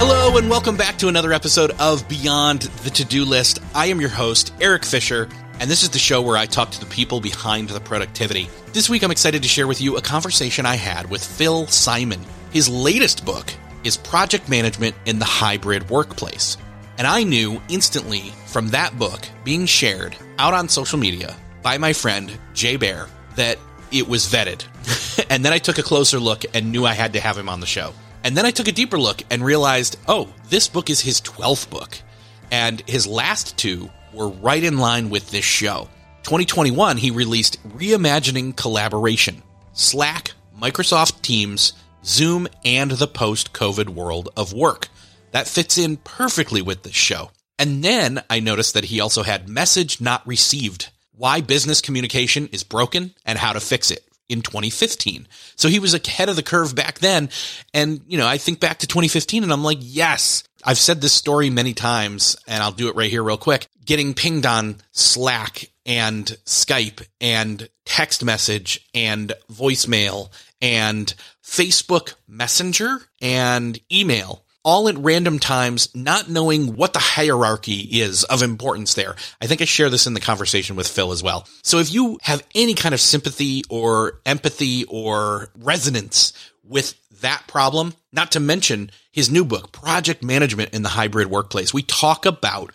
Hello, and welcome back to another episode of Beyond the To Do List. I am your host, Erik Fisher, and this is the show where I talk to the people behind the productivity. This week, I'm excited to share with you a conversation I had with Phil Simon. His latest book is Project Management in the Hybrid Workplace. And I knew instantly from that book being shared out on social media by my friend, Jay Baer, that it was vetted. and then I took a closer look and knew I had to have him on the show. And then I took a deeper look and realized, oh, this book is his 12th book. And his last two were right in line with this show. 2021, he released Reimagining Collaboration Slack, Microsoft Teams, Zoom, and the post COVID world of work. That fits in perfectly with this show. And then I noticed that he also had Message Not Received Why Business Communication is Broken and How to Fix It in 2015. So he was ahead of the curve back then. And, you know, I think back to 2015 and I'm like, yes, I've said this story many times and I'll do it right here real quick. Getting pinged on Slack and Skype and text message and voicemail and Facebook Messenger and email all at random times, not knowing what the hierarchy is of importance there. I think I share this in the conversation with Phil as well. So if you have any kind of sympathy or empathy or resonance with that problem, not to mention his new book, Project Management in the Hybrid Workplace, we talk about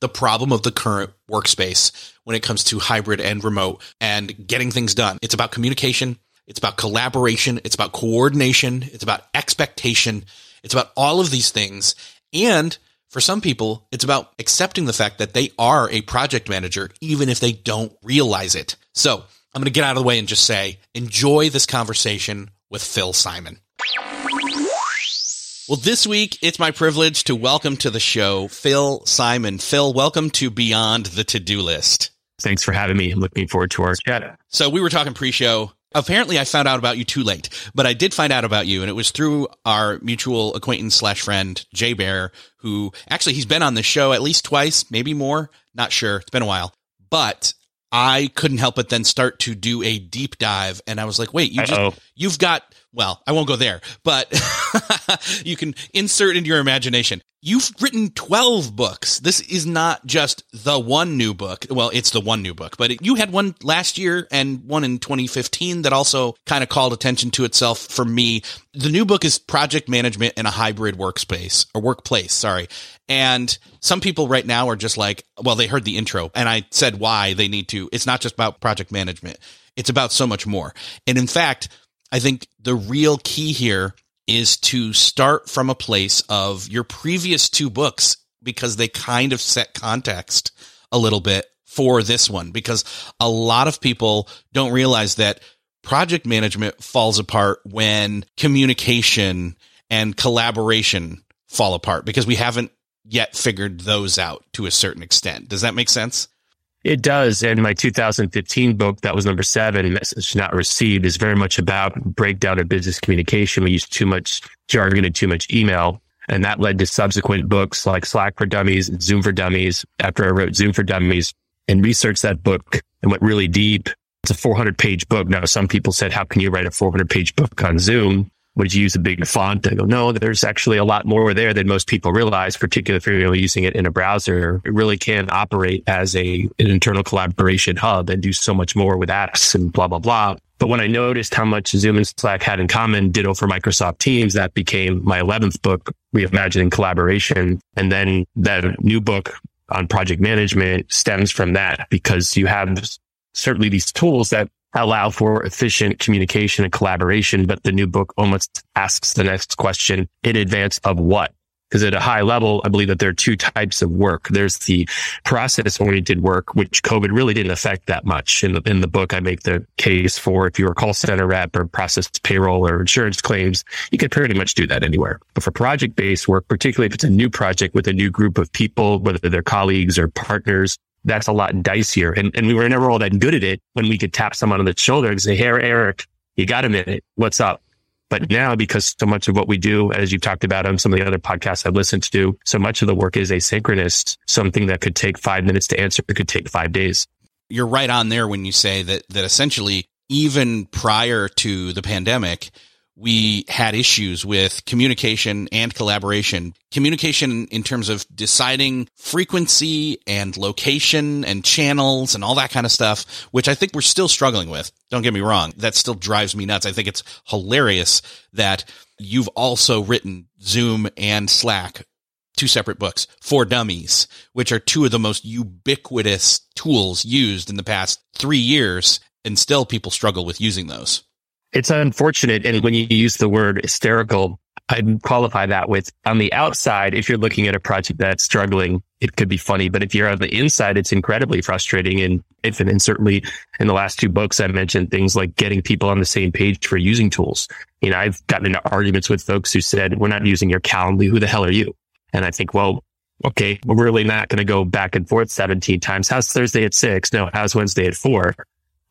the problem of the current workspace when it comes to hybrid and remote and getting things done. It's about communication. It's about collaboration. It's about coordination. It's about expectation. It's about all of these things. And for some people, it's about accepting the fact that they are a project manager, even if they don't realize it. So I'm going to get out of the way and just say, enjoy this conversation with Phil Simon. Well, this week, it's my privilege to welcome to the show Phil Simon. Phil, welcome to Beyond the To Do List. Thanks for having me. I'm looking forward to our chat. So, we were talking pre show Apparently, I found out about you too late, but I did find out about you, and it was through our mutual acquaintance slash friend Jay Baer, who actually he's been on the show at least twice, maybe more. Not sure. It's been a while, but I couldn't help but then start to do a deep dive, and I was like, "Wait, you just you've got well, I won't go there, but you can insert into your imagination. You've written 12 books. This is not just the one new book. Well, it's the one new book, but it, you had one last year and one in 2015 that also kind of called attention to itself for me. The new book is Project Management in a Hybrid Workspace or Workplace, sorry. And some people right now are just like, well, they heard the intro and I said why they need to. It's not just about project management. It's about so much more. And in fact, I think the real key here is to start from a place of your previous two books because they kind of set context a little bit for this one because a lot of people don't realize that project management falls apart when communication and collaboration fall apart because we haven't yet figured those out to a certain extent. Does that make sense? It does. And my 2015 book, that was number seven, Message Not Received, is very much about breakdown of business communication. We use too much jargon and too much email. And that led to subsequent books like Slack for Dummies, Zoom for Dummies. After I wrote Zoom for Dummies and researched that book and went really deep, it's a 400 page book. Now, some people said, how can you write a 400 page book on Zoom? Would you use a big font? I go, no, there's actually a lot more there than most people realize, particularly if you're using it in a browser. It really can operate as a, an internal collaboration hub and do so much more with apps and blah, blah, blah. But when I noticed how much Zoom and Slack had in common, ditto for Microsoft Teams, that became my 11th book, Reimagining Collaboration. And then that new book on project management stems from that because you have certainly these tools that allow for efficient communication and collaboration. But the new book almost asks the next question in advance of what? Because at a high level, I believe that there are two types of work. There's the process oriented work, which COVID really didn't affect that much. In the, in the book, I make the case for if you're a call center rep or process payroll or insurance claims, you could pretty much do that anywhere. But for project based work, particularly if it's a new project with a new group of people, whether they're colleagues or partners, that's a lot dicier. And, and we were never all that good at it when we could tap someone on the shoulder and say, Hey, Erik, you got a minute. What's up? But now, because so much of what we do, as you've talked about on some of the other podcasts I've listened to, so much of the work is asynchronous. Something that could take five minutes to answer it could take five days. You're right on there when you say that, that essentially, even prior to the pandemic, we had issues with communication and collaboration. Communication in terms of deciding frequency and location and channels and all that kind of stuff, which I think we're still struggling with. Don't get me wrong. That still drives me nuts. I think it's hilarious that you've also written Zoom and Slack, two separate books for dummies, which are two of the most ubiquitous tools used in the past three years. And still people struggle with using those. It's unfortunate. And when you use the word hysterical, I'd qualify that with on the outside, if you're looking at a project that's struggling, it could be funny. But if you're on the inside, it's incredibly frustrating and. And certainly in the last two books, I mentioned things like getting people on the same page for using tools. You know, I've gotten into arguments with folks who said, we're not using your Calendly. Who the hell are you? And I think, well, okay, we're really not going to go back and forth 17 times. How's Thursday at six? No, how's Wednesday at four?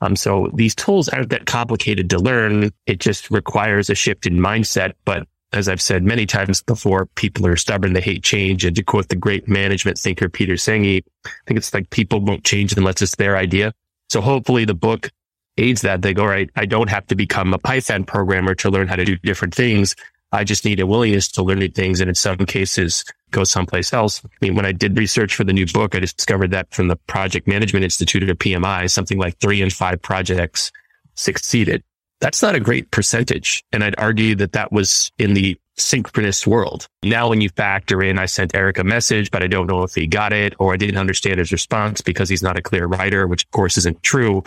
Um, so these tools aren't that complicated to learn. It just requires a shift in mindset. But as I've said many times before, people are stubborn. They hate change. And to quote the great management thinker, Peter Senge, I think it's like people won't change unless it's their idea. So hopefully the book aids that. They go, right, I don't have to become a Python programmer to learn how to do different things. I just need a willingness to learn new things. And in some cases, go someplace else. I mean, when I did research for the new book, I discovered that from the Project Management Institute or PMI, something like three in five projects succeeded. That's not a great percentage. And I'd argue that that was in the synchronous world. Now, when you factor in, I sent Erik a message, but I don't know if he got it or I didn't understand his response because he's not a clear writer, which of course isn't true.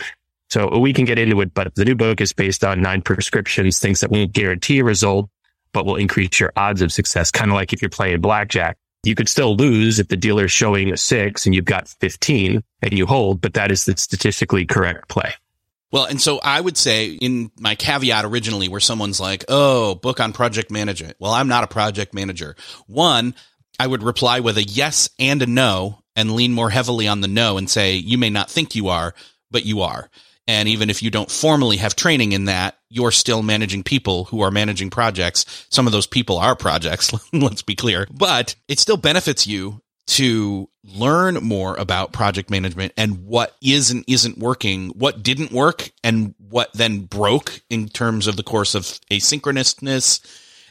So we can get into it, but the new book is based on nine prescriptions, things that won't guarantee a result, but will increase your odds of success. Kind of like if you're playing blackjack, you could still lose if the dealer's showing a six and you've got 15 and you hold, but that is the statistically correct play. Well, and so I would say in my caveat originally where someone's like, Oh, book on project management. Well, I'm not a project manager. One, I would reply with a yes and a no and lean more heavily on the no and say, you may not think you are, but you are. And even if you don't formally have training in that, you're still managing people who are managing projects. Some of those people are projects, let's be clear, but it still benefits you to learn more about project management and what is and isn't working, what didn't work and what then broke in terms of the course of asynchronousness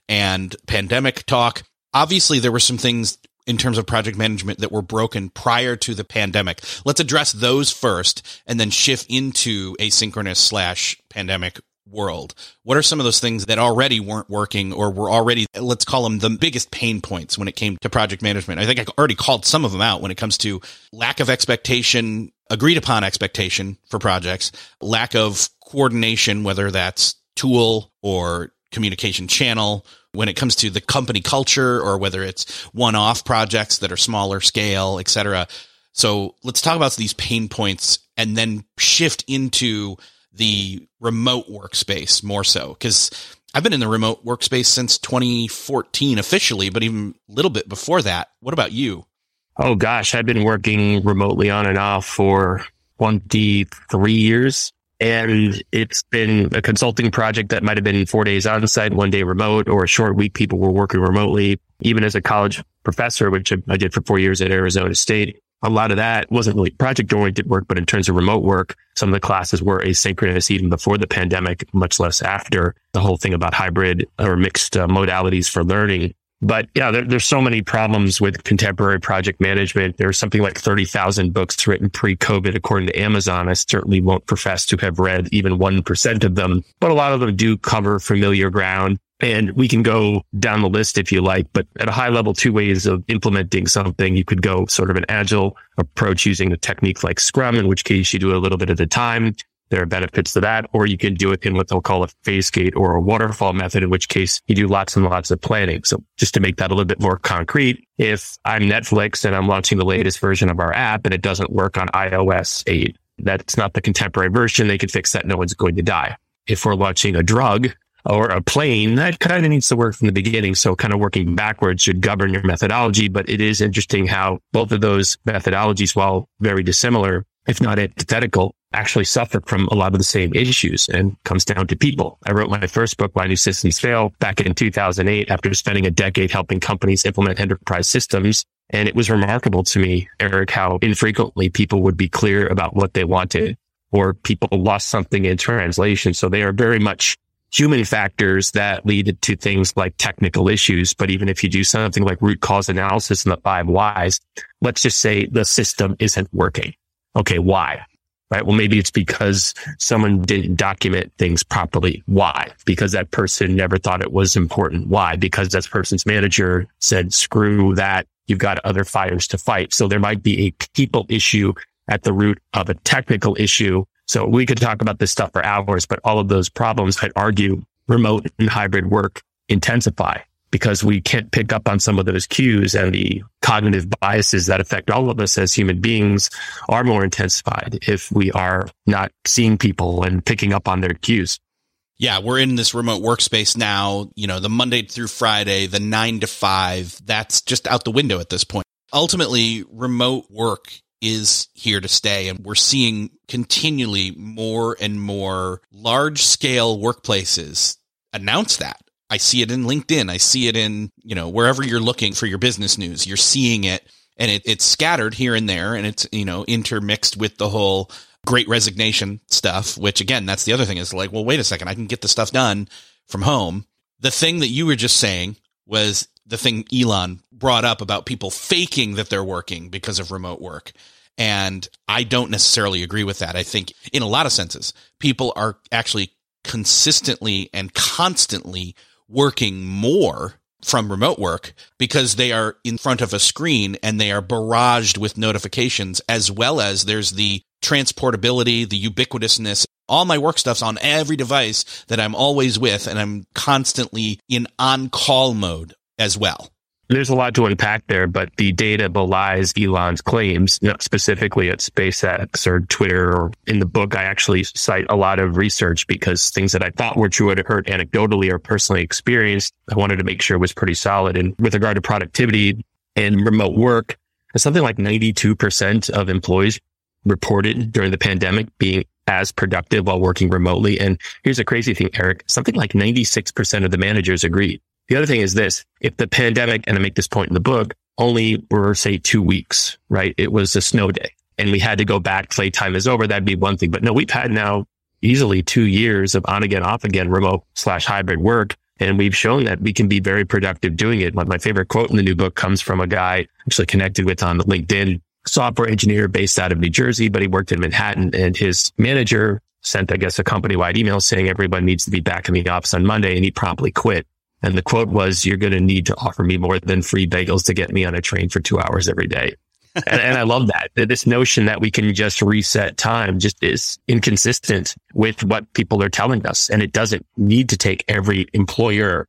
and pandemic talk. Obviously, there were some things in terms of project management that were broken prior to the pandemic. Let's address those first and then shift into asynchronous slash pandemic world. What are some of those things that already weren't working or were already, let's call them the biggest pain points when it came to project management? I think I already called some of them out when it comes to lack of expectation, agreed upon expectation for projects, lack of coordination, whether that's tool or communication channel when it comes to the company culture or whether it's one-off projects that are smaller scale, et cetera. So let's talk about these pain points and then shift into the remote workspace more so because I've been in the remote workspace since 2014 officially, but even a little bit before that. What about you? Oh gosh, I've been working remotely on and off for 23 years. And it's been a consulting project that might have been four days on site, one day remote, or a short week. People were working remotely. Even as a college professor, which I did for four years at Arizona State, a lot of that wasn't really project oriented work, but in terms of remote work, some of the classes were asynchronous even before the pandemic, much less after the whole thing about hybrid or mixed uh, modalities for learning but yeah, there, there's so many problems with contemporary project management. There's something like 30,000 books written pre-COVID, according to Amazon. I certainly won't profess to have read even 1% of them, but a lot of them do cover familiar ground. And we can go down the list if you like, but at a high level, two ways of implementing something. You could go sort of an agile approach using a technique like Scrum, in which case you do a little bit at a time. There are benefits to that, or you can do it in what they'll call a phase gate or a waterfall method, in which case you do lots and lots of planning. So just to make that a little bit more concrete, if I'm Netflix and I'm launching the latest version of our app and it doesn't work on iOS 8, that's not the contemporary version. They can fix that. No one's going to die. If we're launching a drug or a plane, that kind of needs to work from the beginning. So kind of working backwards should govern your methodology. But it is interesting how both of those methodologies, while very dissimilar, if not antithetical, actually suffer from a lot of the same issues and comes down to people. I wrote my first book, Why New Systems Fail, back in 2008 after spending a decade helping companies implement enterprise systems. And it was remarkable to me, Erik, how infrequently people would be clear about what they wanted or people lost something in translation. So they are very much human factors that lead to things like technical issues. But even if you do something like root cause analysis and the five whys, let's just say the system isn't working. Okay. Why? Right. Well, maybe it's because someone didn't document things properly. Why? Because that person never thought it was important. Why? Because that person's manager said, screw that. You've got other fires to fight. So there might be a people issue at the root of a technical issue. So we could talk about this stuff for hours, but all of those problems, I'd argue remote and hybrid work intensify because we can't pick up on some of those cues and the cognitive biases that affect all of us as human beings are more intensified if we are not seeing people and picking up on their cues. Yeah, we're in this remote workspace now, you know, the Monday through Friday, the nine to five, that's just out the window at this point. Ultimately, remote work is here to stay. And we're seeing continually more and more large scale workplaces announce that. I see it in LinkedIn. I see it in, you know, wherever you're looking for your business news, you're seeing it and it, it's scattered here and there and it's, you know, intermixed with the whole great resignation stuff, which again, that's the other thing is like, well, wait a second. I can get the stuff done from home. The thing that you were just saying was the thing Elon brought up about people faking that they're working because of remote work. And I don't necessarily agree with that. I think in a lot of senses, people are actually consistently and constantly working more from remote work because they are in front of a screen and they are barraged with notifications as well as there's the transportability, the ubiquitousness. All my work stuff's on every device that I'm always with and I'm constantly in on call mode as well. There's a lot to unpack there, but the data belies Elon's claims, specifically at SpaceX or Twitter or in the book. I actually cite a lot of research because things that I thought were true, I'd heard anecdotally or personally experienced. I wanted to make sure was pretty solid. And with regard to productivity and remote work, something like 92% of employees reported during the pandemic being as productive while working remotely. And here's a crazy thing, Erik, something like 96% of the managers agreed. The other thing is this, if the pandemic, and I make this point in the book, only were say two weeks, right? It was a snow day and we had to go back, playtime is over. That'd be one thing. But no, we've had now easily two years of on again, off again remote slash hybrid work. And we've shown that we can be very productive doing it. My, my favorite quote in the new book comes from a guy actually connected with on LinkedIn, software engineer based out of New Jersey, but he worked in Manhattan and his manager sent, I guess, a company wide email saying everyone needs to be back in the office on Monday and he promptly quit. And the quote was, you're going to need to offer me more than free bagels to get me on a train for two hours every day. and, and, I love that. This notion that we can just reset time just is inconsistent with what people are telling us. And it doesn't need to take every employer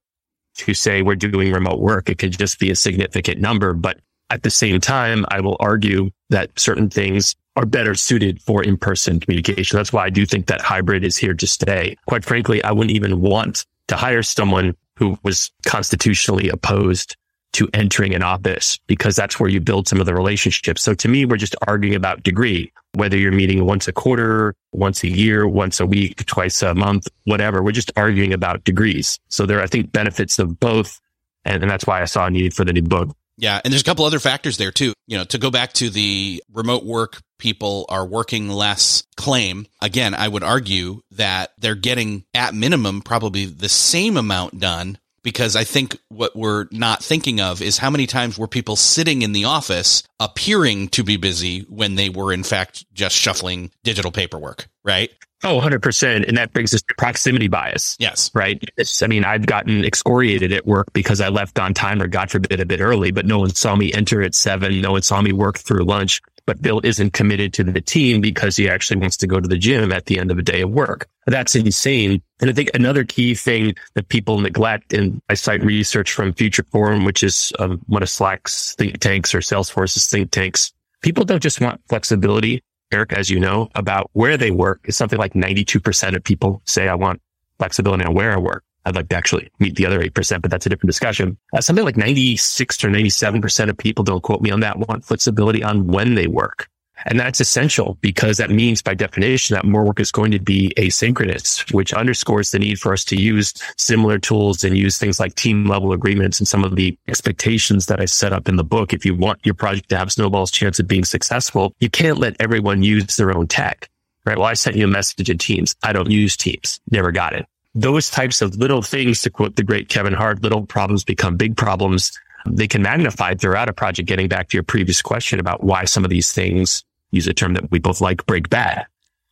to say we're doing remote work. It could just be a significant number. But at the same time, I will argue that certain things are better suited for in-person communication. That's why I do think that hybrid is here to stay. Quite frankly, I wouldn't even want to hire someone who was constitutionally opposed to entering an office because that's where you build some of the relationships. So to me, we're just arguing about degree, whether you're meeting once a quarter, once a year, once a week, twice a month, whatever. We're just arguing about degrees. So there are, I think, benefits of both. And, and that's why I saw a need for the new book. Yeah. And there's a couple other factors there too. You know, to go back to the remote work people are working less claim. Again, I would argue that they're getting at minimum probably the same amount done because I think what we're not thinking of is how many times were people sitting in the office appearing to be busy when they were in fact just shuffling digital paperwork, right? Oh, 100%. And that brings us to proximity bias. Yes. Right. It's, I mean, I've gotten excoriated at work because I left on time or God forbid a bit early, but no one saw me enter at seven. No one saw me work through lunch. But Bill isn't committed to the team because he actually wants to go to the gym at the end of a day of work. That's insane. And I think another key thing that people neglect, and I cite research from Future Forum, which is um, one of Slack's think tanks or Salesforce's think tanks. People don't just want flexibility. Erik, as you know, about where they work is something like 92% of people say, I want flexibility on where I work. I'd like to actually meet the other 8%, but that's a different discussion. Uh, something like 96 or 97% of people don't quote me on that want flexibility on when they work. And that's essential because that means by definition that more work is going to be asynchronous, which underscores the need for us to use similar tools and use things like team level agreements and some of the expectations that I set up in the book. If you want your project to have snowball's chance of being successful, you can't let everyone use their own tech, right? Well, I sent you a message in Teams. I don't use Teams. Never got it those types of little things, to quote the great Kevin Hart, little problems become big problems. They can magnify throughout a project. Getting back to your previous question about why some of these things, use a term that we both like, break bad.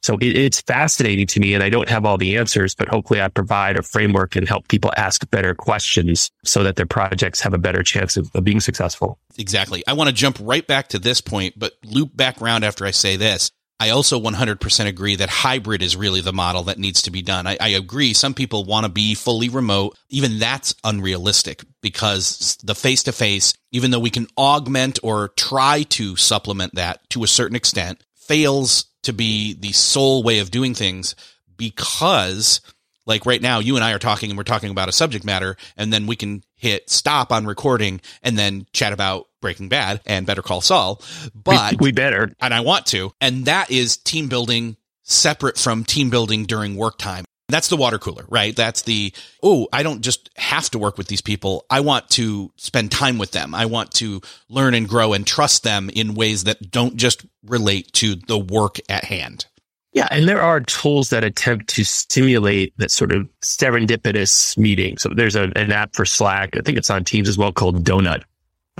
So it, it's fascinating to me and I don't have all the answers, but hopefully I provide a framework and help people ask better questions so that their projects have a better chance of, of being successful. Exactly. I want to jump right back to this point, but loop back around after I say this. I also 100% agree that hybrid is really the model that needs to be done. I, I agree. Some people want to be fully remote. Even that's unrealistic because the face to face, even though we can augment or try to supplement that to a certain extent, fails to be the sole way of doing things because like right now, you and I are talking and we're talking about a subject matter and then we can hit stop on recording and then chat about Breaking Bad and Better Call Saul. But we, we better. And I want to. And that is team building separate from team building during work time. That's the water cooler, right? That's the, oh, I don't just have to work with these people. I want to spend time with them. I want to learn and grow and trust them in ways that don't just relate to the work at hand. Yeah. And there are tools that attempt to stimulate that sort of serendipitous meeting. So there's a, an app for Slack. I think it's on Teams as well called Donut,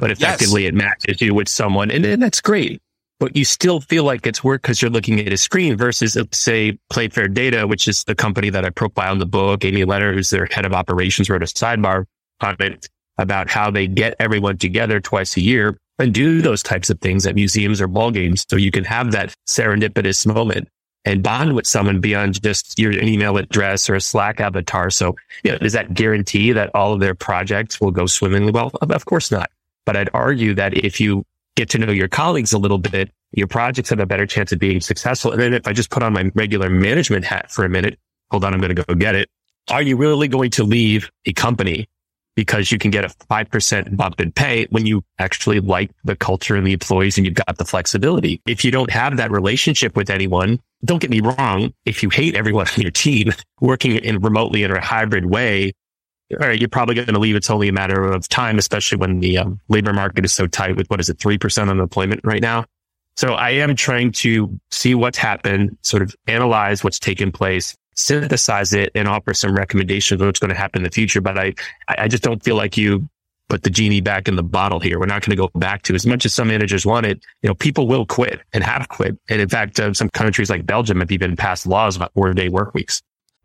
but effectively yes. it matches you with someone and, and that's great. But you still feel like it's work because you're looking at a screen versus say Playfair Data, which is the company that I profile in the book. Amy Leonard, who's their head of operations, wrote a sidebar on it about how they get everyone together twice a year and do those types of things at museums or ball games. So you can have that serendipitous moment and bond with someone beyond just your email address or a Slack avatar. So, you know, does that guarantee that all of their projects will go swimmingly? Well, of course not. But I'd argue that if you get to know your colleagues a little bit, your projects have a better chance of being successful. And then if I just put on my regular management hat for a minute, hold on, I'm going to go get it. Are you really going to leave a company because you can get a 5% bump in pay when you actually like the culture and the employees and you've got the flexibility. If you don't have that relationship with anyone, don't get me wrong. If you hate everyone on your team working in remotely in a hybrid way, all right, you're probably going to leave. It's only a matter of time, especially when the um, labor market is so tight with what is it, 3% unemployment right now. So I am trying to see what's happened, sort of analyze what's taken place, synthesize it and offer some recommendations on what's going to happen in the future. But I, I just don't feel like you put the genie back in the bottle here. We're not going to go back to as much as some managers want it. You know, people will quit and have quit. And in fact, uh, some countries like Belgium have even passed laws about four day work weeks.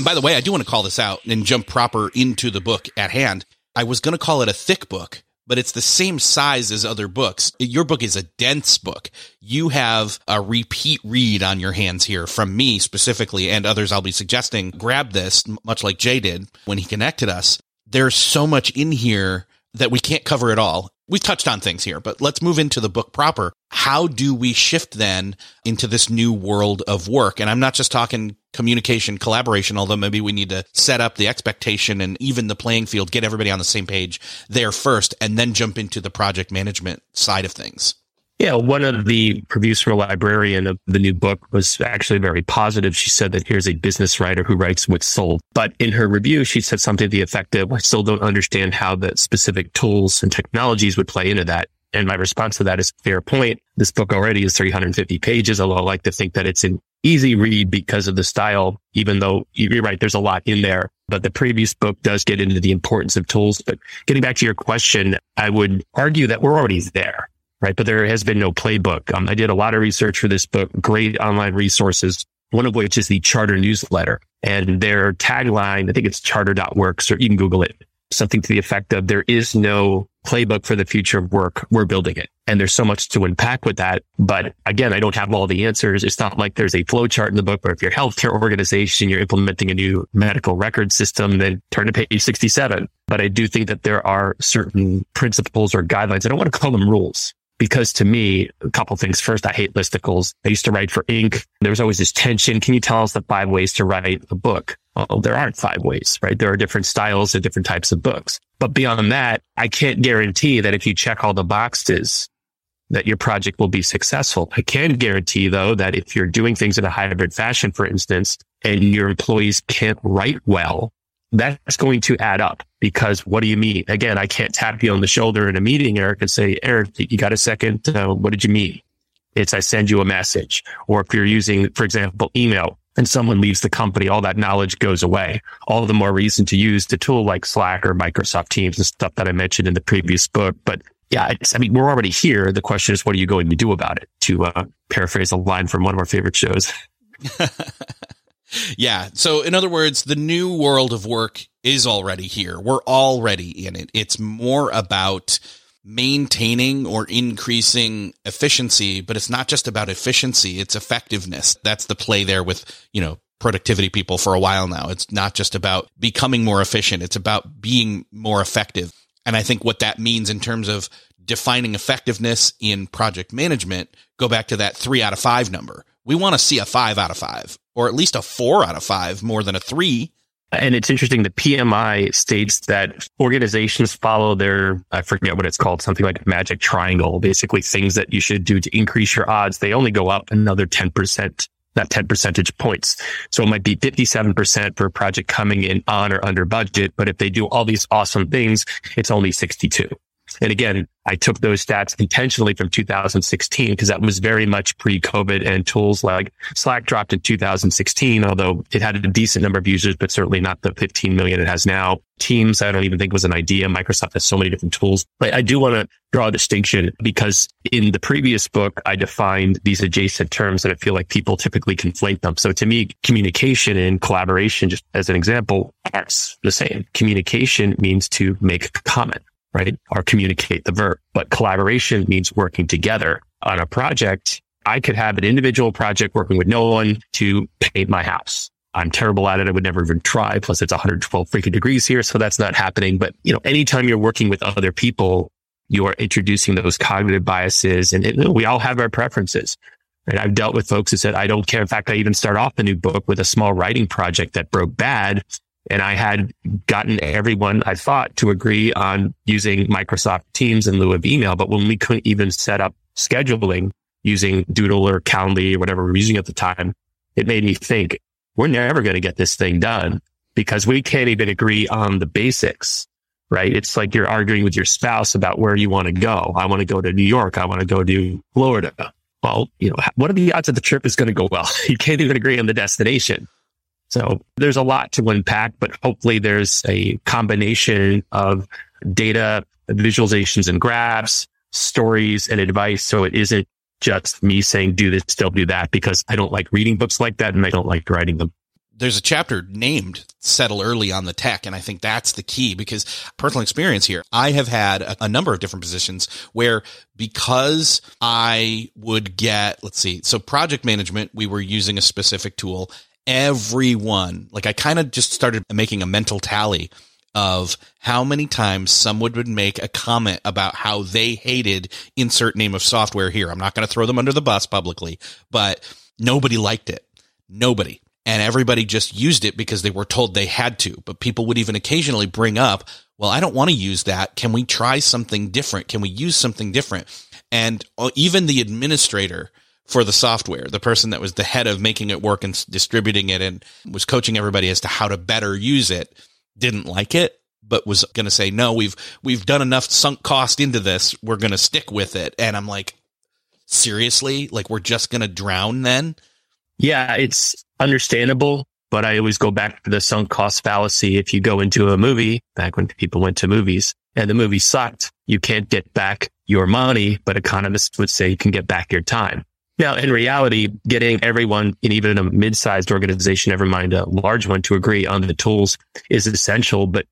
And by the way, I do want to call this out and jump proper into the book at hand. I was going to call it a thick book, but it's the same size as other books. Your book is a dense book. You have a repeat read on your hands here from me specifically and others I'll be suggesting. Grab this, much like Jay did when he connected us. There's so much in here that we can't cover it all. We've touched on things here, but let's move into the book proper. How do we shift then into this new world of work? And I'm not just talking communication, collaboration, although maybe we need to set up the expectation and even the playing field, get everybody on the same page there first, and then jump into the project management side of things. Yeah, one of the reviews from a librarian of the new book was actually very positive. She said that here's a business writer who writes with soul. But in her review, she said something to the effect of, I still don't understand how the specific tools and technologies would play into that. And my response to that is fair point. This book already is 350 pages, although I like to think that it's an easy read because of the style, even though you're right, there's a lot in there. But the previous book does get into the importance of tools. But getting back to your question, I would argue that we're already there right? But there has been no playbook. Um, I did a lot of research for this book, great online resources, one of which is the Charter newsletter. And their tagline, I think it's charter.works, or you can Google it, something to the effect of there is no playbook for the future of work. We're building it. And there's so much to unpack with that. But again, I don't have all the answers. It's not like there's a flow chart in the book, but if you're a healthcare organization, you're implementing a new medical record system, then turn to page 67. But I do think that there are certain principles or guidelines. I don't want to call them rules because to me, a couple things. First, I hate listicles. I used to write for Inc. There was always this tension. Can you tell us the five ways to write a book? Well, there aren't five ways, right? There are different styles and different types of books. But beyond that, I can't guarantee that if you check all the boxes, that your project will be successful. I can guarantee though that if you're doing things in a hybrid fashion, for instance, and your employees can't write well, that's going to add up because what do you mean? Again, I can't tap you on the shoulder in a meeting, Erik, and say, Erik, you got a second? Uh, what did you mean? It's I send you a message. Or if you're using, for example, email and someone leaves the company, all that knowledge goes away. All the more reason to use the tool like Slack or Microsoft Teams and stuff that I mentioned in the previous book. But yeah, I mean, we're already here. The question is, what are you going to do about it? To uh, paraphrase a line from one of our favorite shows. Yeah. So, in other words, the new world of work is already here. We're already in it. It's more about maintaining or increasing efficiency, but it's not just about efficiency, it's effectiveness. That's the play there with, you know, productivity people for a while now. It's not just about becoming more efficient, it's about being more effective. And I think what that means in terms of defining effectiveness in project management, go back to that three out of five number. We want to see a five out of five or at least a four out of five more than a three. And it's interesting. The PMI states that organizations follow their, I forget what it's called, something like magic triangle, basically things that you should do to increase your odds. They only go up another 10%, not 10 percentage points. So it might be 57% for a project coming in on or under budget. But if they do all these awesome things, it's only 62. And again, I took those stats intentionally from 2016 because that was very much pre-COVID and tools like Slack dropped in 2016, although it had a decent number of users, but certainly not the 15 million it has now. Teams, I don't even think was an idea. Microsoft has so many different tools. But I do want to draw a distinction because in the previous book, I defined these adjacent terms and I feel like people typically conflate them. So to me, communication and collaboration, just as an example, are the same. Communication means to make a comment right? Or communicate the verb. But collaboration means working together on a project. I could have an individual project working with no one to paint my house. I'm terrible at it. I would never even try. Plus it's 112 freaking degrees here. So that's not happening. But you know, anytime you're working with other people, you are introducing those cognitive biases and it, we all have our preferences. And I've dealt with folks who said, I don't care. In fact, I even start off the new book with a small writing project that broke bad and I had gotten everyone I thought to agree on using Microsoft Teams in lieu of email. But when we couldn't even set up scheduling using Doodle or Calendly or whatever we were using at the time, it made me think we're never going to get this thing done because we can't even agree on the basics, right? It's like you're arguing with your spouse about where you want to go. I want to go to New York. I want to go to Florida. Well, you know, what are the odds that the trip is going to go well? You can't even agree on the destination. So there's a lot to unpack, but hopefully there's a combination of data, visualizations and graphs, stories and advice. So it isn't just me saying, do this, don't do that, because I don't like reading books like that and I don't like writing them. There's a chapter named settle early on the tech. And I think that's the key because personal experience here, I have had a, a number of different positions where because I would get, let's see, so project management, we were using a specific tool everyone, like I kind of just started making a mental tally of how many times someone would make a comment about how they hated insert name of software here. I'm not going to throw them under the bus publicly, but nobody liked it. Nobody. And everybody just used it because they were told they had to. But people would even occasionally bring up, well, I don't want to use that. Can we try something different? Can we use something different? And uh, even the administrator for the software, the person that was the head of making it work and distributing it and was coaching everybody as to how to better use it, didn't like it, but was going to say, no, we've, we've done enough sunk cost into this. We're going to stick with it. And I'm like, seriously? Like we're just going to drown then? Yeah, it's understandable, but I always go back to the sunk cost fallacy. If you go into a movie back when people went to movies and the movie sucked, you can't get back your money, but economists would say you can get back your time. Now, in reality, getting everyone in even a mid-sized organization, never mind a large one, to agree on the tools is essential. But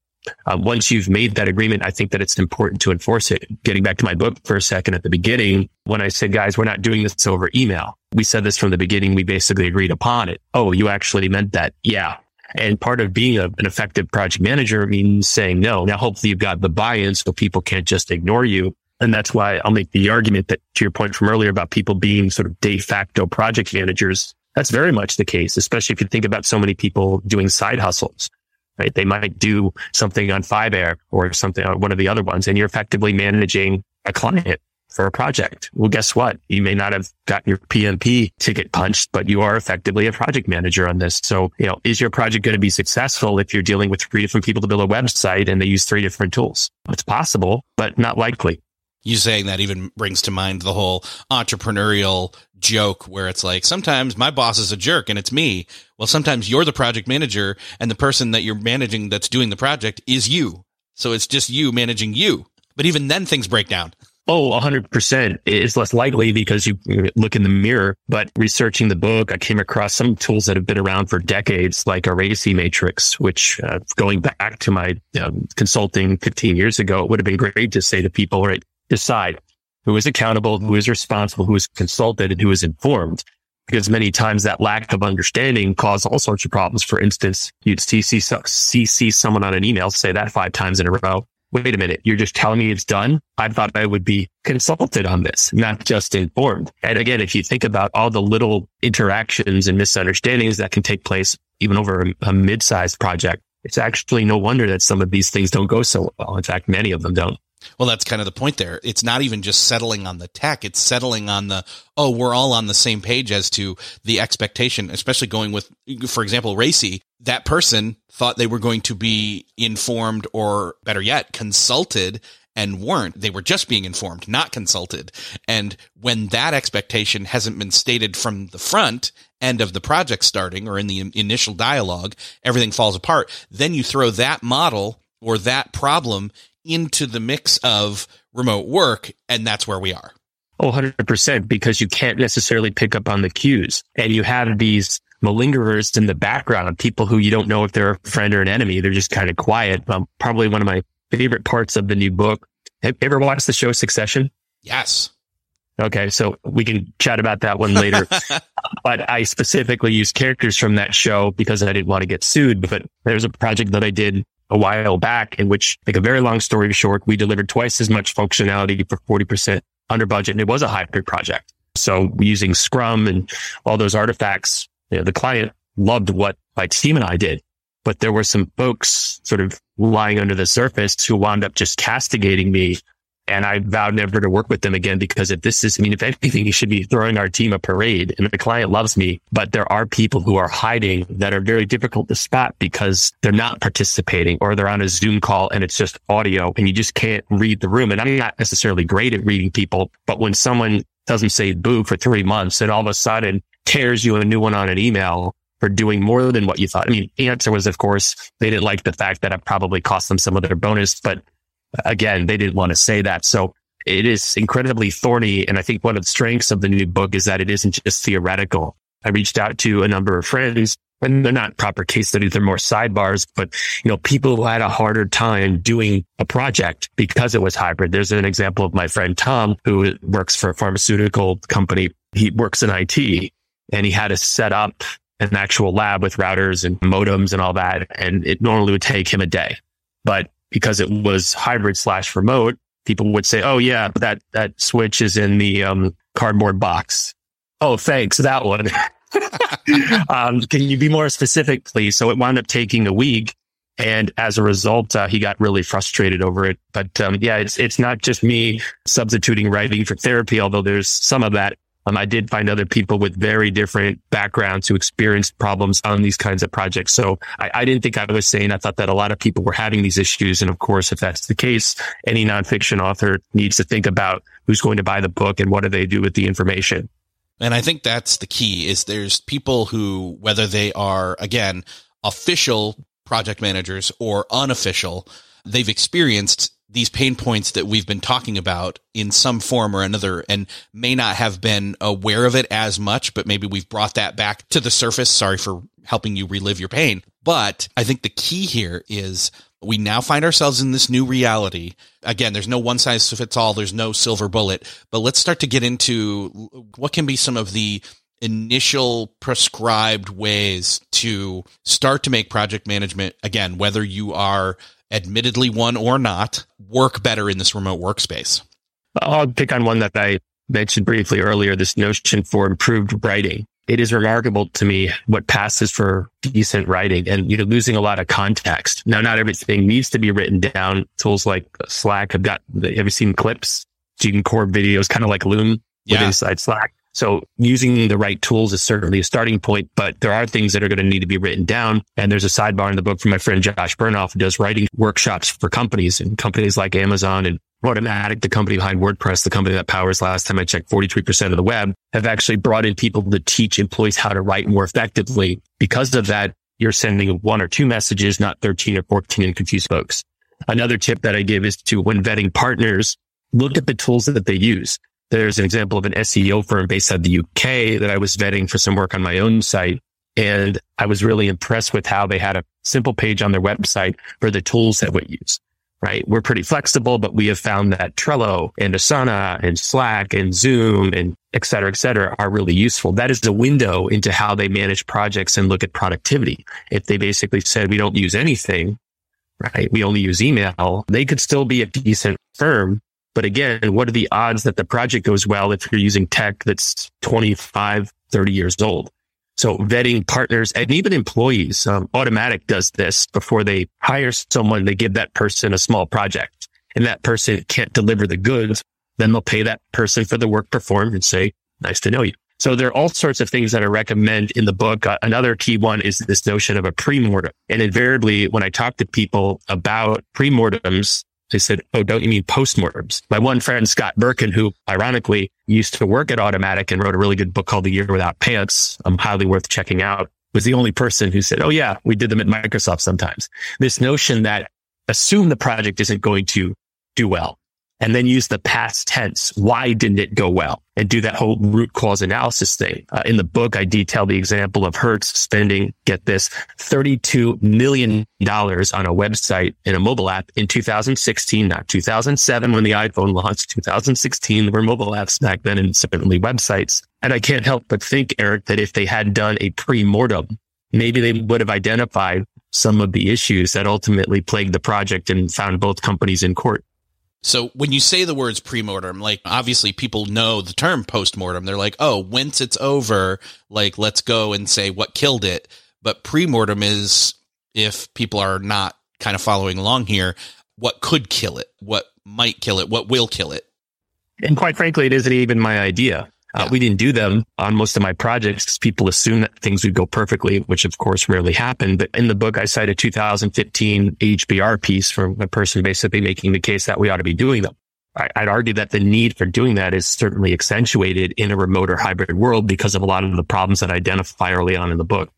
uh, once you've made that agreement, I think that it's important to enforce it. Getting back to my book for a second at the beginning, when I said, guys, we're not doing this over email. We said this from the beginning. We basically agreed upon it. Oh, you actually meant that. Yeah. And part of being a, an effective project manager means saying no. Now, hopefully you've got the buy-in so people can't just ignore you. And that's why I'll make the argument that to your point from earlier about people being sort of de facto project managers. That's very much the case, especially if you think about so many people doing side hustles, right? They might do something on Fiverr or something on one of the other ones, and you're effectively managing a client for a project. Well, guess what? You may not have got your PMP ticket punched, but you are effectively a project manager on this. So, you know, is your project going to be successful if you're dealing with three different people to build a website and they use three different tools? It's possible, but not likely you saying that even brings to mind the whole entrepreneurial joke where it's like sometimes my boss is a jerk and it's me. Well, sometimes you're the project manager and the person that you're managing that's doing the project is you. So it's just you managing you. But even then things break down. Oh, 100% is less likely because you look in the mirror. But researching the book, I came across some tools that have been around for decades, like a RACI matrix, which uh, going back to my um, consulting 15 years ago, it would have been great to say to people, right, decide who is accountable, who is responsible, who is consulted, and who is informed. Because many times that lack of understanding causes all sorts of problems. For instance, you'd see, see someone on an email say that five times in a row. Wait a minute. You're just telling me it's done. I thought I would be consulted on this, not just informed. And again, if you think about all the little interactions and misunderstandings that can take place even over a, a mid-sized project, it's actually no wonder that some of these things don't go so well. In fact, many of them don't. Well, that's kind of the point there. It's not even just settling on the tech. It's settling on the, oh, we're all on the same page as to the expectation, especially going with, for example, RACI. That person thought they were going to be informed or better yet, consulted and weren't. They were just being informed, not consulted. And when that expectation hasn't been stated from the front end of the project starting or in the initial dialogue, everything falls apart. Then you throw that model or that problem into the mix of remote work, and that's where we are. Oh, 100%, because you can't necessarily pick up on the cues. And you have these malingerers in the background, people who you don't know if they're a friend or an enemy. They're just kind of quiet. Um, probably one of my favorite parts of the new book. Have you ever watched the show Succession? Yes. Okay. So we can chat about that one later. but I specifically used characters from that show because I didn't want to get sued. But there's a project that I did a while back in which, like a very long story short, we delivered twice as much functionality for 40% under budget. And it was a hybrid project. So using Scrum and all those artifacts, you know, the client loved what my team and I did but there were some folks sort of lying under the surface who wound up just castigating me. And I vowed never to work with them again because if this is, I mean, if anything, you should be throwing our team a parade and the client loves me, but there are people who are hiding that are very difficult to spot because they're not participating or they're on a Zoom call and it's just audio and you just can't read the room. And I'm not necessarily great at reading people, but when someone doesn't say boo for three months and all of a sudden tears you a new one on an email, for doing more than what you thought. I mean, the answer was, of course, they didn't like the fact that I probably cost them some of their bonus, but again, they didn't want to say that. So it is incredibly thorny. And I think one of the strengths of the new book is that it isn't just theoretical. I reached out to a number of friends and they're not proper case studies. They're more sidebars, but you know, people who had a harder time doing a project because it was hybrid. There's an example of my friend Tom who works for a pharmaceutical company. He works in IT and he had to set up an actual lab with routers and modems and all that. And it normally would take him a day. But because it was hybrid slash remote, people would say, Oh yeah, that, that switch is in the um, cardboard box. Oh, thanks. That one. um, can you be more specific, please? So it wound up taking a week. And as a result, uh, he got really frustrated over it. But um, yeah, it's it's not just me substituting writing for therapy, although there's some of that um, I did find other people with very different backgrounds who experienced problems on these kinds of projects. So I, I, didn't think I was saying, I thought that a lot of people were having these issues. And of course, if that's the case, any nonfiction author needs to think about who's going to buy the book and what do they do with the information. And I think that's the key is there's people who, whether they are, again, official project managers or unofficial, they've experienced these pain points that we've been talking about in some form or another and may not have been aware of it as much, but maybe we've brought that back to the surface. Sorry for helping you relive your pain. But I think the key here is we now find ourselves in this new reality. Again, there's no one size fits all. There's no silver bullet, but let's start to get into what can be some of the initial prescribed ways to start to make project management again, whether you are admittedly one or not, work better in this remote workspace? I'll pick on one that I mentioned briefly earlier, this notion for improved writing. It is remarkable to me what passes for decent writing and, you know, losing a lot of context. Now, not everything needs to be written down. Tools like Slack have got, have you seen clips? So you can core videos kind of like Loom yeah. inside Slack. So using the right tools is certainly a starting point, but there are things that are going to need to be written down. And there's a sidebar in the book from my friend Josh Bernoff who does writing workshops for companies and companies like Amazon and Automattic, the company behind WordPress, the company that powers last time I checked 43% of the web have actually brought in people to teach employees how to write more effectively. Because of that, you're sending one or two messages, not 13 or 14 and confuse folks. Another tip that I give is to when vetting partners, look at the tools that they use. There's an example of an SEO firm based out of the UK that I was vetting for some work on my own site. And I was really impressed with how they had a simple page on their website for the tools that we use, right? We're pretty flexible, but we have found that Trello and Asana and Slack and Zoom and et cetera, et cetera are really useful. That is the window into how they manage projects and look at productivity. If they basically said we don't use anything, right? We only use email. They could still be a decent firm, but again, what are the odds that the project goes well if you're using tech that's 25, 30 years old? So vetting partners and even employees, um, Automattic does this before they hire someone. They give that person a small project and that person can't deliver the goods. Then they'll pay that person for the work performed and say, nice to know you. So there are all sorts of things that I recommend in the book. Uh, another key one is this notion of a pre-mortem. And invariably, when I talk to people about pre-mortems, They said, Oh, don't you mean postmortems? My one friend, Scott Berkun, who ironically used to work at Automattic and wrote a really good book called The Year Without Pants, um, highly worth checking out, was the only person who said, Oh yeah, we did them at Microsoft sometimes. This notion that assume the project isn't going to do well and then use the past tense. Why didn't it go well? And do that whole root cause analysis thing. Uh, in the book, I detail the example of Hertz spending, get this, $32 million on a website and a mobile app in 2016, not 2007 when the iPhone launched, 2016. There were mobile apps back then and certainly websites. And I can't help but think, Erik, that if they had done a pre-mortem, maybe they would have identified some of the issues that ultimately plagued the project and found both companies in court. So when you say the words pre-mortem, like obviously people know the term post-mortem. They're like, oh, once it's over, like let's go and say what killed it. But pre-mortem is if people are not kind of following along here, what could kill it, what might kill it, what will kill it. And quite frankly, it isn't even my idea. Uh, yeah. We didn't do them on most of my projects because people assume that things would go perfectly, which of course rarely happened. But in the book, I cite a 2015 HBR piece from a person basically making the case that we ought to be doing them. I, I'd argue that the need for doing that is certainly accentuated in a remote or hybrid world because of a lot of the problems that I identify early on in the book.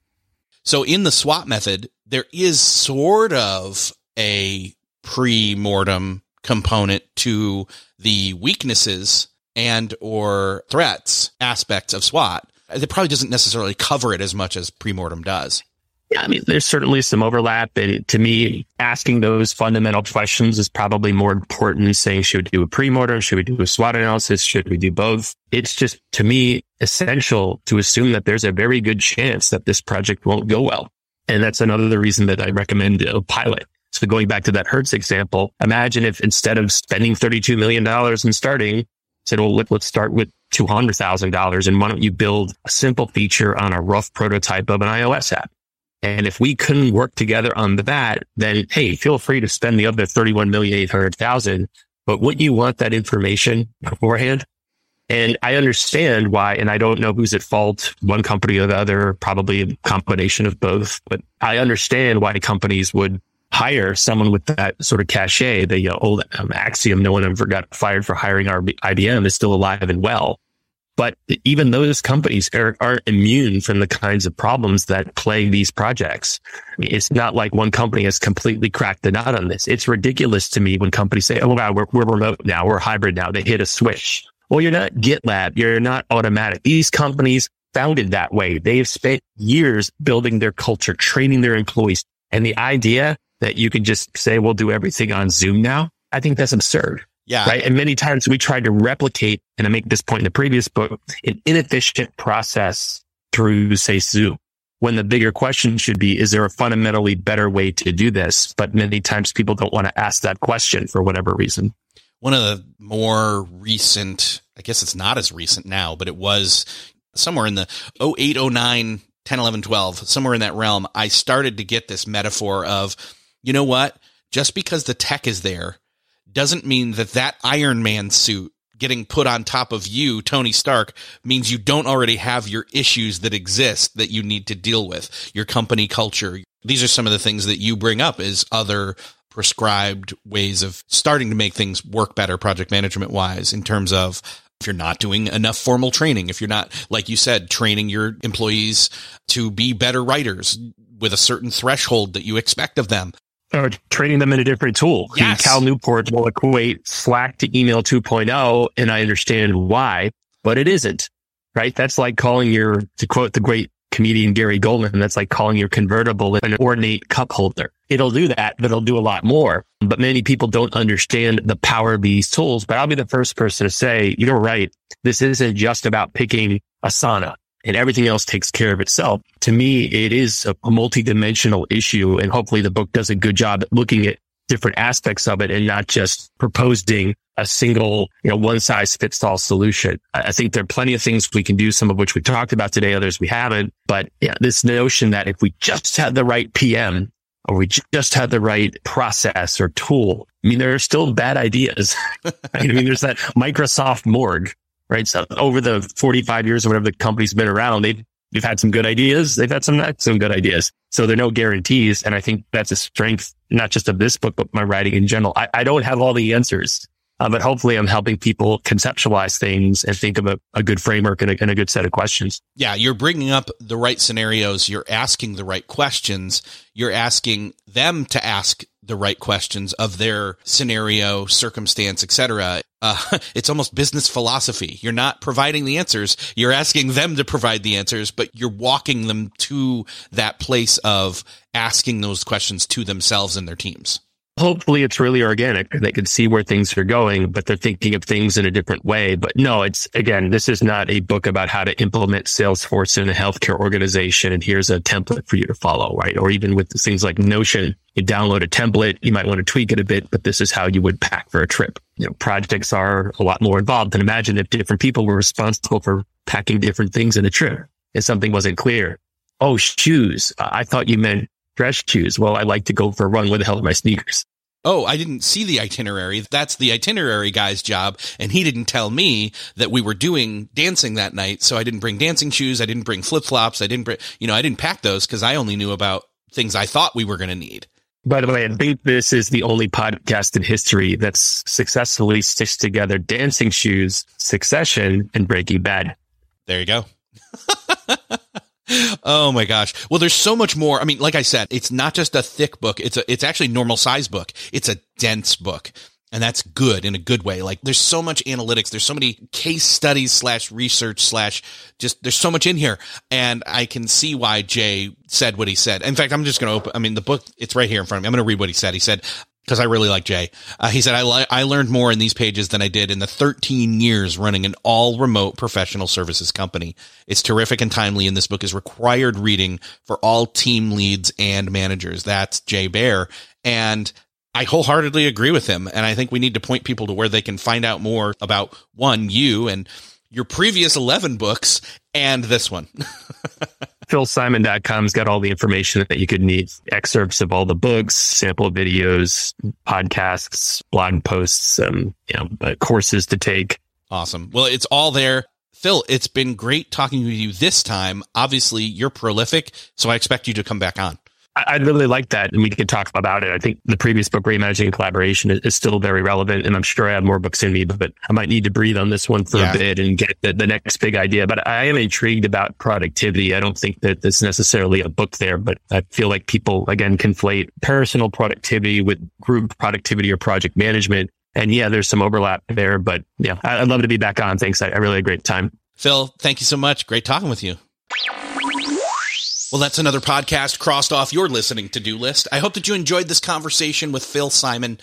So in the SWOT method, there is sort of a pre-mortem component to the weaknesses and or threats aspects of SWOT. it probably doesn't necessarily cover it as much as premortem does. Yeah, I mean, there's certainly some overlap. And to me, asking those fundamental questions is probably more important than saying, should we do a premortem? Should we do a SWOT analysis? Should we do both? It's just, to me, essential to assume that there's a very good chance that this project won't go well. And that's another reason that I recommend a pilot. So going back to that Hertz example, imagine if instead of spending $32 million and starting, said, well, let, us start with $200,000 and why don't you build a simple feature on a rough prototype of an iOS app? And if we couldn't work together on that, then hey, feel free to spend the other 31,800,000. But wouldn't you want that information beforehand? And I understand why, and I don't know who's at fault, one company or the other, probably a combination of both, but I understand why companies would hire someone with that sort of cachet, the uh, old um, axiom, no one ever got fired for hiring our IBM is still alive and well. But even those companies are, aren't immune from the kinds of problems that plague these projects. It's not like one company has completely cracked the nut on this. It's ridiculous to me when companies say, Oh, wow, we're, we're remote now. We're hybrid now. They hit a switch. Well, you're not GitLab. You're not Automattic. These companies founded that way. They've spent years building their culture, training their employees. And the idea that you can just say, we'll do everything on Zoom now. I think that's absurd. Yeah. Right. And many times we tried to replicate, and I make this point in the previous book, an inefficient process through, say, Zoom. When the bigger question should be, is there a fundamentally better way to do this? But many times people don't want to ask that question for whatever reason. One of the more recent, I guess it's not as recent now, but it was somewhere in the 08, 09, 10, 11, 12, somewhere in that realm. I started to get this metaphor of, you know what? Just because the tech is there doesn't mean that that Iron Man suit getting put on top of you, Tony Stark, means you don't already have your issues that exist that you need to deal with, your company culture. These are some of the things that you bring up as other prescribed ways of starting to make things work better project management wise in terms of if you're not doing enough formal training, if you're not, like you said, training your employees to be better writers with a certain threshold that you expect of them, or training them in a different tool. Yes. Cal Newport will equate Slack to email 2.0, and I understand why, but it isn't, right? That's like calling your, to quote the great comedian Gary Gulman, that's like calling your convertible an ornate cup holder. It'll do that, but it'll do a lot more. But many people don't understand the power of these tools. But I'll be the first person to say, you're right. This isn't just about picking Asana and everything else takes care of itself. To me, it is a, a multidimensional issue. And hopefully the book does a good job at looking at different aspects of it and not just proposing a single, you know, one size fits all solution. I think there are plenty of things we can do, some of which we talked about today, others we haven't. But yeah, this notion that if we just had the right PM or we just had the right process or tool, I mean, there are still bad ideas. I mean, there's that Microsoft morgue right? So over the 45 years or whatever the company's been around, they've They've had some good ideas. They've had some not some good ideas. So there are no guarantees. And I think that's a strength, not just of this book, but my writing in general. I, I don't have all the answers. Uh, but hopefully I'm helping people conceptualize things and think of a, a good framework and a, and a, good set of questions. Yeah. You're bringing up the right scenarios. You're asking the right questions. You're asking them to ask the right questions of their scenario, circumstance, etc. Uh, it's almost business philosophy. You're not providing the answers. You're asking them to provide the answers, but you're walking them to that place of asking those questions to themselves and their teams hopefully it's really organic. They can see where things are going, but they're thinking of things in a different way. But no, it's again, this is not a book about how to implement Salesforce in a healthcare organization. And here's a template for you to follow, right? Or even with things like Notion, you download a template, you might want to tweak it a bit, but this is how you would pack for a trip. You know, projects are a lot more involved. And imagine if different people were responsible for packing different things in a trip and something wasn't clear. Oh, shoes. I thought you meant dress shoes. Well, I like to go for a run. Where the hell are my sneakers? Oh, I didn't see the itinerary. That's the itinerary guy's job. And he didn't tell me that we were doing dancing that night. So I didn't bring dancing shoes. I didn't bring flip flops. I didn't bring, you know, I didn't pack those because I only knew about things I thought we were going to need. By the way, I think this is the only podcast in history that's successfully stitched together dancing shoes, succession, and breaking bad. There you go. oh my gosh. Well, there's so much more. I mean, like I said, it's not just a thick book. It's a, it's actually normal size book. It's a dense book. And that's good in a good way. Like there's so much analytics. There's so many case studies slash research slash just there's so much in here. And I can see why Jay said what he said. In fact, I'm just going to open, I mean, the book, it's right here in front of me. I'm going to read what he said. He said, because I really like Jay. Uh, he said, I, li- I learned more in these pages than I did in the 13 years running an all remote professional services company. It's terrific and timely, and this book is required reading for all team leads and managers. That's Jay Baer. And I wholeheartedly agree with him. And I think we need to point people to where they can find out more about one, you and your previous 11 books and this one. philsimon.com's got all the information that you could need excerpts of all the books, sample videos, podcasts, blog posts, um, you know, uh, courses to take. Awesome. Well, it's all there. Phil, it's been great talking with you this time. Obviously, you're prolific, so I expect you to come back on. I'd really like that, and we could talk about it. I think the previous book, Reimagining Collaboration, is, still very relevant, and I'm sure I have more books in me, but I might need to breathe on this one for yeah. a bit and get the, the, next big idea. But I am intrigued about productivity. I don't think that there's necessarily a book there, but I feel like people again conflate personal productivity with group productivity or project management. And yeah, there's some overlap there, but yeah, I'd love to be back on. Thanks. I, I really had a great time. Phil, thank you so much. Great talking with you. Well, that's another podcast crossed off your listening to do list. I hope that you enjoyed this conversation with Phil Simon.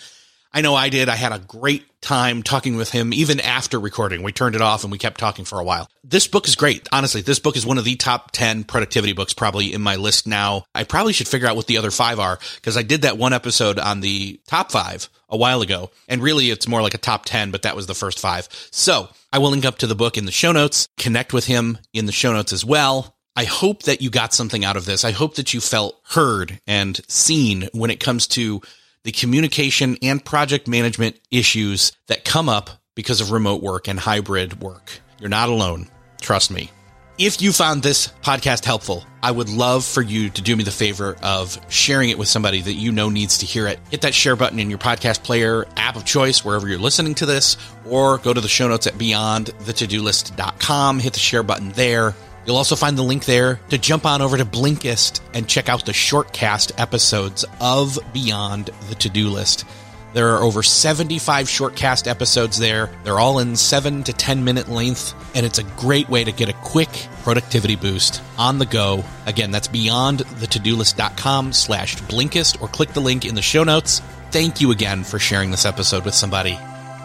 I know I did. I had a great time talking with him even after recording. We turned it off and we kept talking for a while. This book is great. Honestly, this book is one of the top 10 productivity books probably in my list now. I probably should figure out what the other five are because I did that one episode on the top five a while ago. And really it's more like a top 10, but that was the first five. So I will link up to the book in the show notes, connect with him in the show notes as well. I hope that you got something out of this. I hope that you felt heard and seen when it comes to the communication and project management issues that come up because of remote work and hybrid work. You're not alone. Trust me. If you found this podcast helpful, I would love for you to do me the favor of sharing it with somebody that you know needs to hear it. Hit that share button in your podcast player app of choice, wherever you're listening to this, or go to the show notes at beyondthetodolist.com. Hit the share button there. You'll also find the link there to jump on over to Blinkist and check out the shortcast episodes of Beyond the To Do List. There are over 75 shortcast episodes there. They're all in 7 to 10 minute length, and it's a great way to get a quick productivity boost on the go. Again, that's beyondthetodolist.com slash Blinkist or click the link in the show notes. Thank you again for sharing this episode with somebody.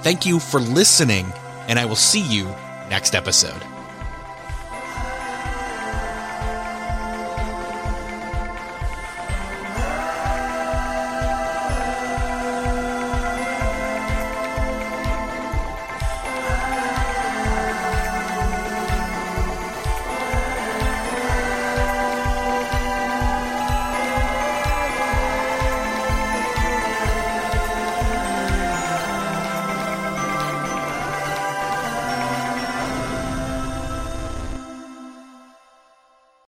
Thank you for listening, and I will see you next episode.